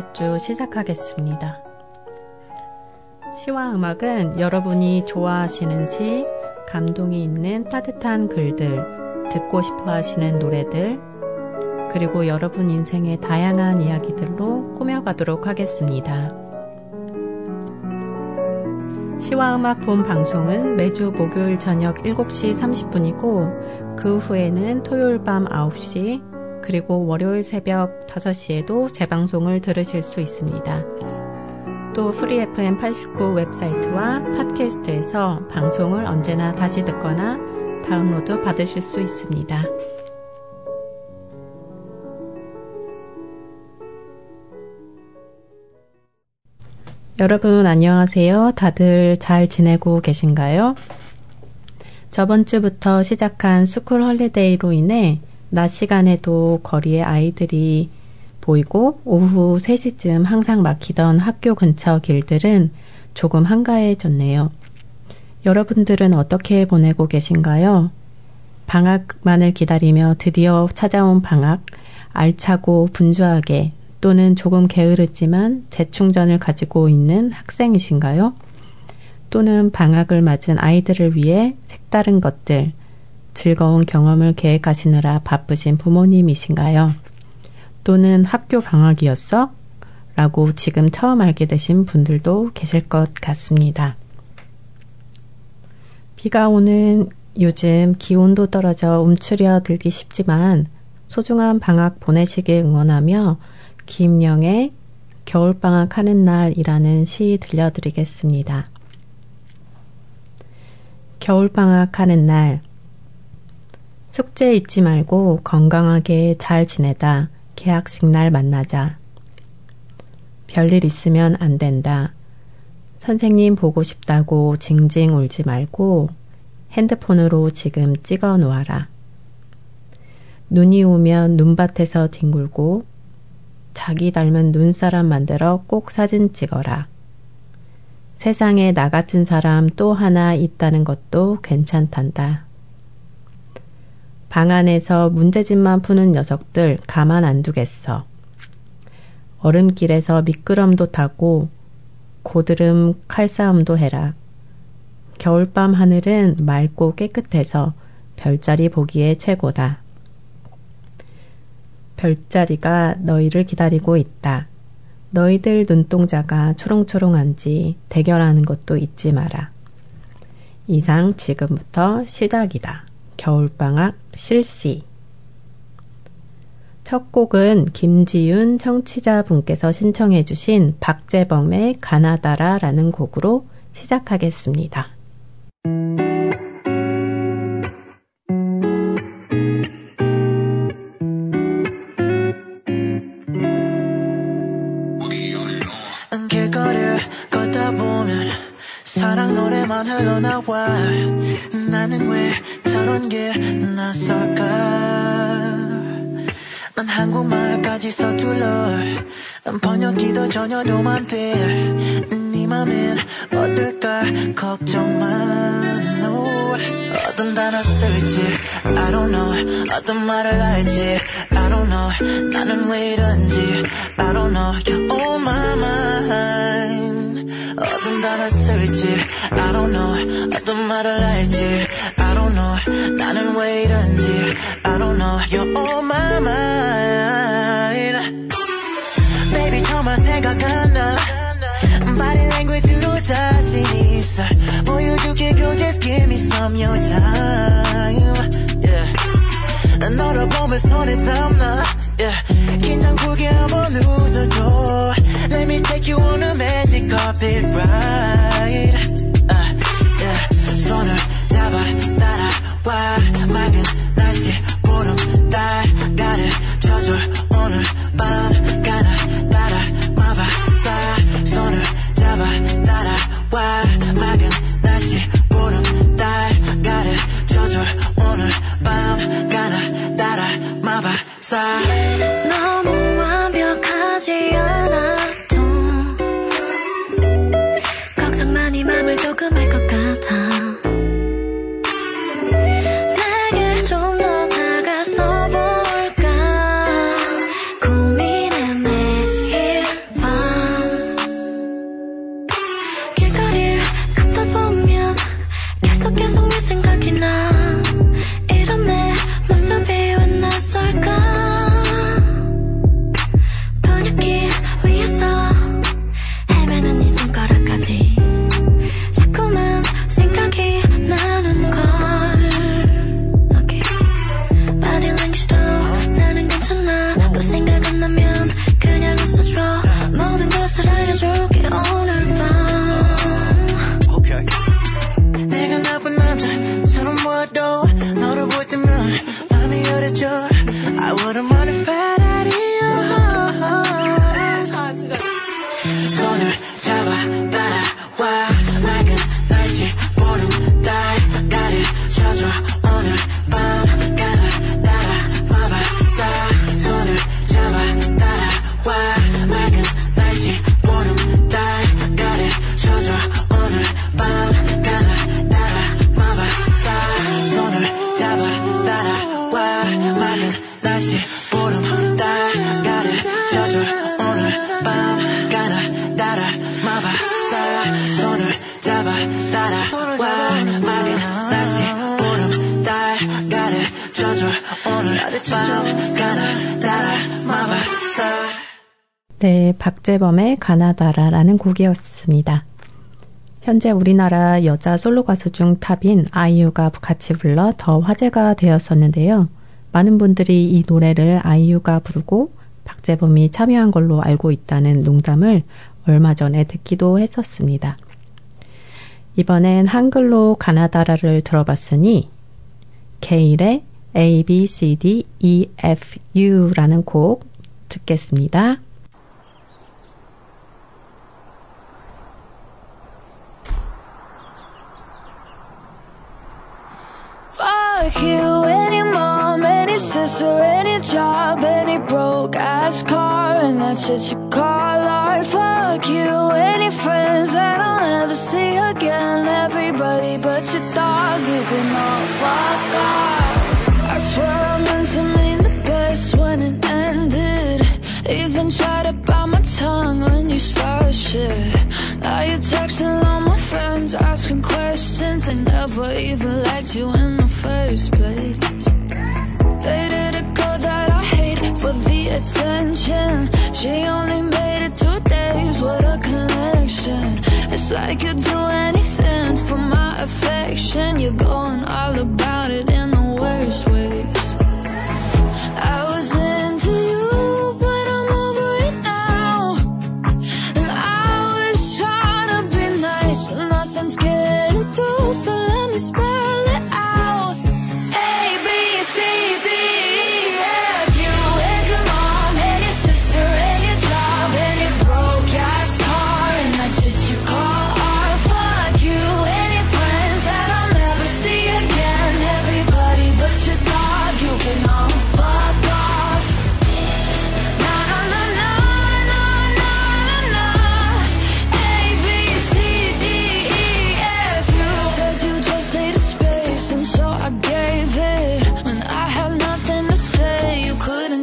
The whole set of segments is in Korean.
7월의 세 번째 주 시작하겠습니다. 시와 음악은 여러분이 좋아하시는 시, 감동이 있는 따뜻한 글들, 듣고 싶어 하시는 노래들, 그리고 여러분 인생의 다양한 이야기들로 꾸며가도록 하겠습니다. 시와 음악 본 방송은 매주 목요일 저녁 7시 30분이고 그 후에는 토요일 밤 9시 그리고 월요일 새벽 5시에도 재방송을 들으실 수 있습니다. 또 Free FM 89 웹사이트와 팟캐스트에서 방송을 언제나 다시 듣거나 다운로드 받으실 수 있습니다. 여러분 안녕하세요. 다들 잘 지내고 계신가요? 저번 주부터 시작한 school holiday로 인해 낮 시간에도 거리에 아이들이 보이고 오후 3시쯤 항상 막히던 학교 근처 길들은 조금 한가해졌네요. 여러분들은 어떻게 보내고 계신가요? 방학만을 기다리며 드디어 찾아온 방학, 알차고 분주하게 또는 조금 게으르지만 재충전을 가지고 있는 학생이신가요? 또는 방학을 맞은 아이들을 위해 색다른 것들, 즐거운 경험을 계획하시느라 바쁘신 부모님이신가요? 또는 학교 방학이었어? 라고 지금 처음 알게 되신 분들도 계실 것 같습니다. 비가 오는 요즘 기온도 떨어져 움츠려 들기 쉽지만 소중한 방학 보내시길 응원하며 김영의 겨울방학 하는 날이라는 시 들려드리겠습니다. 겨울방학 하는 날. 숙제 잊지 말고 건강하게 잘 지내다. 계약식 날 만나자. 별일 있으면 안 된다. 선생님 보고 싶다고 징징 울지 말고 핸드폰으로 지금 찍어 놓아라. 눈이 오면 눈밭에서 뒹굴고 자기 닮은 눈사람 만들어 꼭 사진 찍어라. 세상에 나 같은 사람 또 하나 있다는 것도 괜찮단다. 방 안에서 문제집만 푸는 녀석들 가만 안 두겠어. 얼음길에서 미끄럼도 타고 고드름 칼싸움도 해라. 겨울밤 하늘은 맑고 깨끗해서 별자리 보기에 최고다. 별자리가 너희를 기다리고 있다. 너희들 눈동자가 초롱초롱한지 대결하는 것도 잊지 마라. 이상 지금부터 시작이다. 겨울방학 실시. 첫 곡은 김지윤 청취자분께서 신청해 주신 박재범의 가나다라라는 곡으로 시작하겠습니다. 사랑 노래만 흘러나와 나는 왜 저런 게 낯설까? 난 한국말까지 서툴러. 번역기도 전혀 도움 돼네 맘엔 어떨까? 걱정만. 어떤 단어 쓸지 I don't know. 어떤 말을 할지 I don't know. 나는 왜 이런지 I don't know. You're on my mind. 어떤 단어 쓸지 I don't know. 어떤 말을 할지 나는 왜 이런지 I don't know You're on my mind Baby 정말 생각 안 나 Body language로 자신 있어 보여줄게 girl just give me some your time yeah 너를 보면 손에 땀나 yeah 긴장 풀게 한번 웃어줘 it right uh, yeah. 손을 잡아 따라 와맑 박재범의 가나다라라는 곡이었습니다. 현재 우리나라 여자 솔로 가수 중 탑인 아이유가 같이 불러 더 화제가 되었었는데요. 많은 분들이 이 노래를 아이유가 부르고 박재범이 참여한 걸로 알고 있다는 농담을 얼마 전에 듣기도 했었습니다. 이번엔 한글로 가나다라를 들어봤으니 케일의 A, B, C, D, E, F, U라는 곡 듣겠습니다. That you call art. Fuck you, any friends that I'll never see again. Everybody but your dog, you can all fuck off. I swear I meant to mean the best when it ended. Even tried to bite my tongue when you started shit. Now you're texting all my friends, asking questions. They never even liked you in the first place. Dated a girl that I hate for the attention. She only made it two days, what a connection. It's like you'd do anything for my affection. You're going all about it in the worst ways.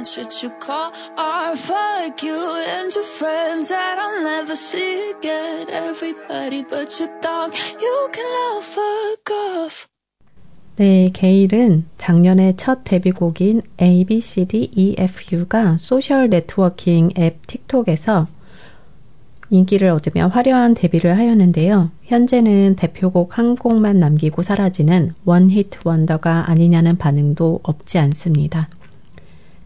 That shit you call art. Fuck you and your friends that I'll never see again. Everybody but your dog, you can all fuck off. 네, 게일은 작년에 첫 데뷔곡인 ABCDEFU가 social networking 앱 틱톡에서 인기를 얻으며 화려한 데뷔를 하였는데요. 현재는 대표곡 한 곡만 남기고 사라지는 one-hit wonder가 아니냐는 반응도 없지 않습니다.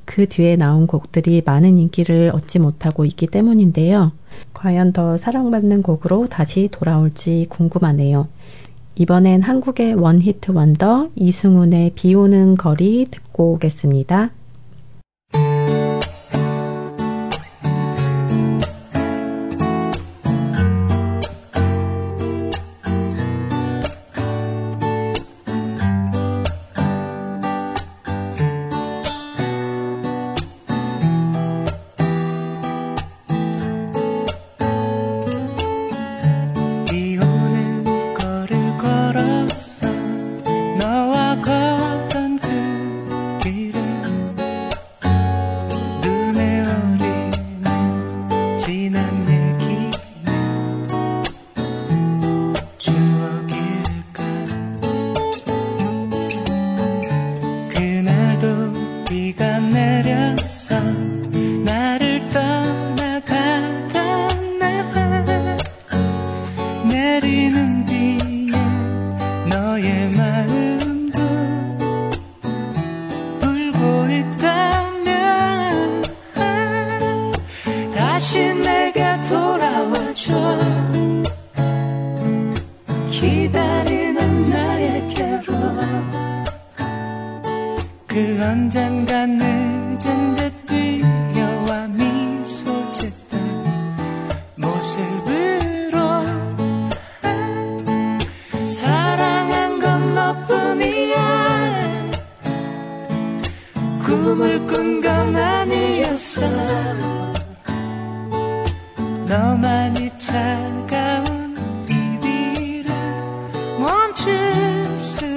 그 뒤에 나온 곡들이 많은 인기를 얻지 못하고 있기 때문인데요. 과연 더 사랑받는 곡으로 다시 돌아올지 궁금하네요. 이번엔 한국의 원히트 원더 이승훈의 비 오는 거리 듣고 오겠습니다. 네,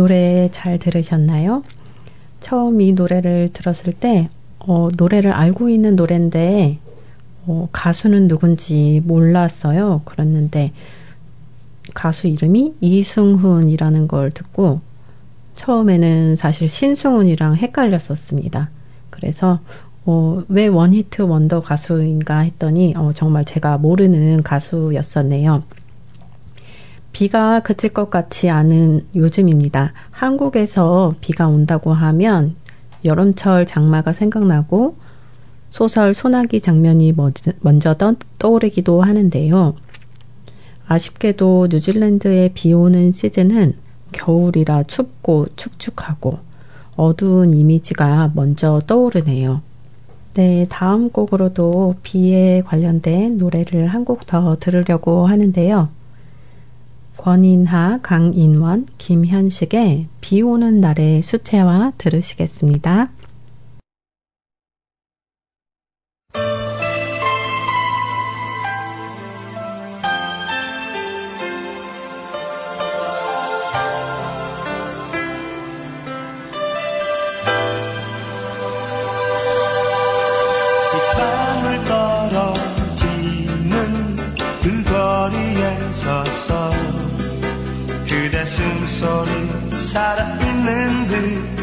노래 잘 들으셨나요? 처음 이 노래를 들었을 때, 어, 노래를 알고 있는 노래인데, 어, 가수는 누군지 몰랐어요. 그랬는데, 가수 이름이 이승훈이라는 걸 듣고 처음에는 사실 신승훈이랑 헷갈렸었습니다. 그래서 어, 왜 원히트 원더 가수인가 했더니 어, 정말 제가 모르는 가수였었네요. 비가 그칠 것 같지 않은 요즘입니다. 한국에서 비가 온다고 하면 여름철 장마가 생각나고 소설 소나기 장면이 먼저 떠오르기도 하는데요. 아쉽게도 뉴질랜드에 비 오는 시즌은 겨울이라 춥고 축축하고 어두운 이미지가 먼저 떠오르네요. 네, 다음 곡으로도 비에 관련된 노래를 한 곡 더 들으려고 하는데요. 권인하, 강인원, 김현식의 비 오는 날의 수채화 들으시겠습니다. You.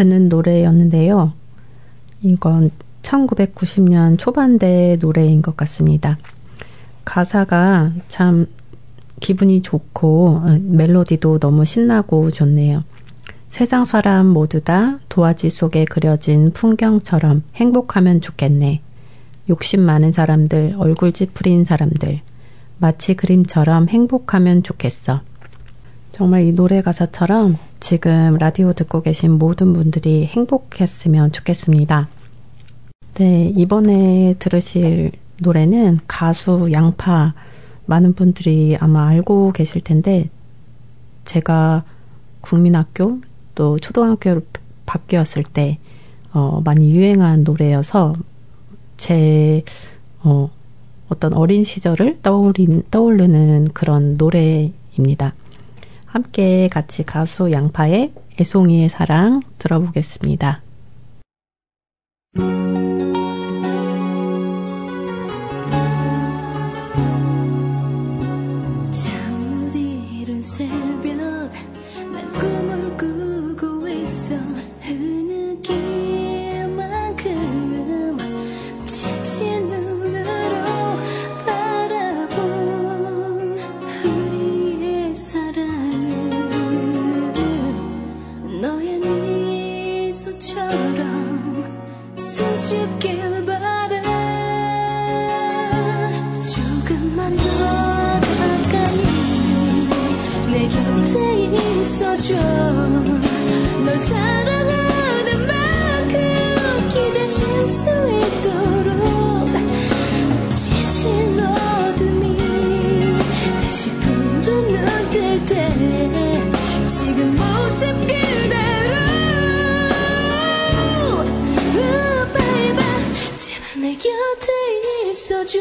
듣는 노래였는데요. 이건 1990년 초반대 노래인 것 같습니다. 가사가 참 기분이 좋고 어, 멜로디도 너무 신나고 좋네요. 세상 사람 모두 다 도화지 속에 그려진 풍경처럼 행복하면 좋겠네. 욕심 많은 사람들, 얼굴 찌푸린 사람들, 마치 그림처럼 행복하면 좋겠어. 정말 이 노래 가사처럼 지금 라디오 듣고 계신 모든 분들이 행복했으면 좋겠습니다. 네, 이번에 들으실 노래는 가수 양파 많은 분들이 아마 알고 계실 텐데 제가 국민학교 또 초등학교를 바뀌었을 때 어, 많이 유행한 노래여서 제 어, 어떤 어린 시절을 떠올린, 떠오르는 그런 노래입니다. 함께 같이 가수 양파의 애송이의 사랑 들어보겠습니다. 곁에 있어줘.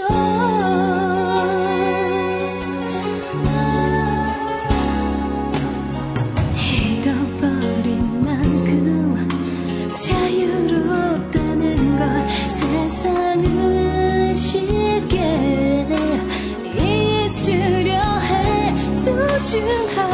잃어버린 만큼 자유롭다는 걸 세상은 쉽게 잊으려 해 소중한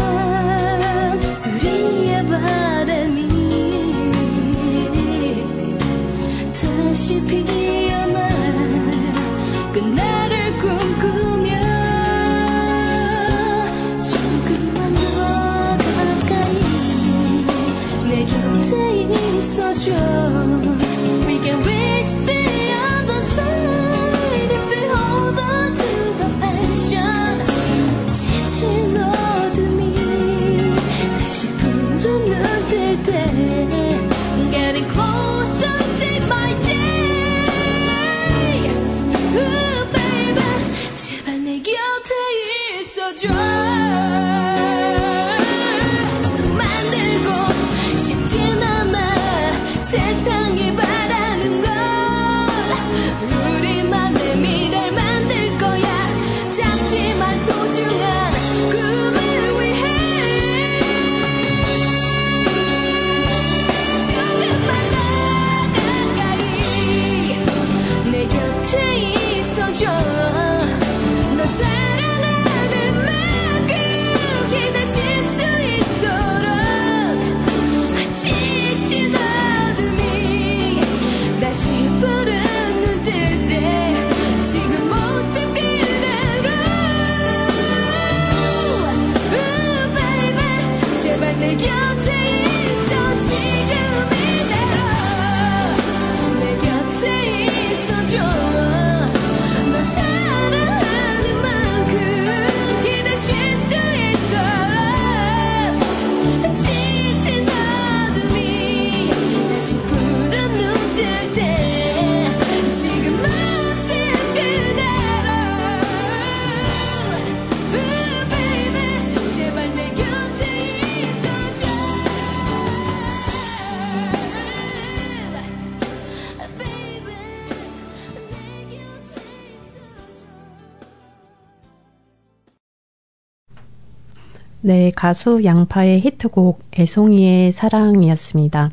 네, 가수 양파의 히트곡 애송이의 사랑이었습니다.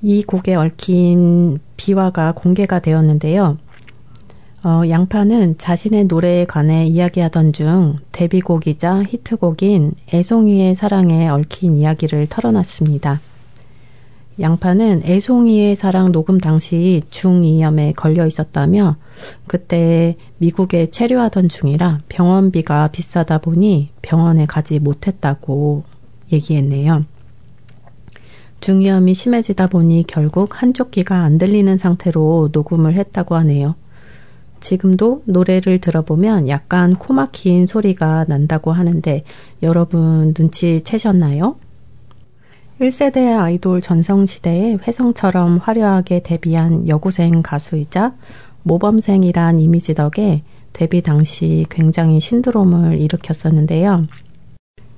이 곡에 얽힌 비화가 공개가 되었는데요. 어, 양파는 자신의 노래에 관해 이야기하던 중 데뷔곡이자 히트곡인 애송이의 사랑에 얽힌 이야기를 털어놨습니다. 양파는 애송이의 사랑 녹음 당시 중이염에 걸려 있었다며 그때 미국에 체류하던 중이라 병원비가 비싸다 보니 병원에 가지 못했다고 얘기했네요. 중이염이 심해지다 보니 결국 한쪽 귀가 안 들리는 상태로 녹음을 했다고 하네요. 지금도 노래를 들어보면 약간 코 막힌 소리가 난다고 하는데 여러분 눈치 채셨나요? 1세대 아이돌 전성시대에 혜성처럼 화려하게 데뷔한 여고생 가수이자 모범생이란 이미지 덕에 데뷔 당시 굉장히 신드롬을 일으켰었는데요.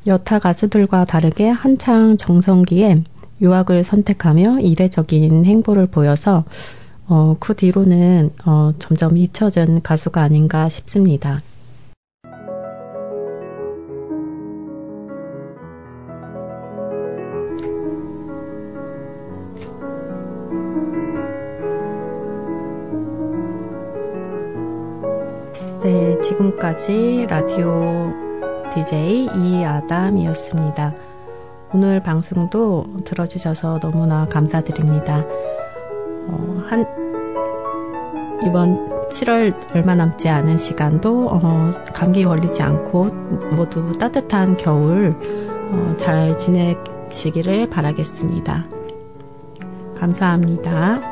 여타 가수들과 다르게 한창 정성기에 유학을 선택하며 이례적인 행보를 보여서 어, 그 뒤로는 어, 점점 잊혀진 가수가 아닌가 싶습니다. 네, 지금까지 라디오 DJ 이아담이었습니다. 오늘 방송도 들어주셔서 너무나 감사드립니다. 어, 한, 이번 7월 얼마 남지 않은 시간도, 어, 감기 걸리지 않고 모두 따뜻한 겨울, 어, 잘 지내시기를 바라겠습니다. 감사합니다.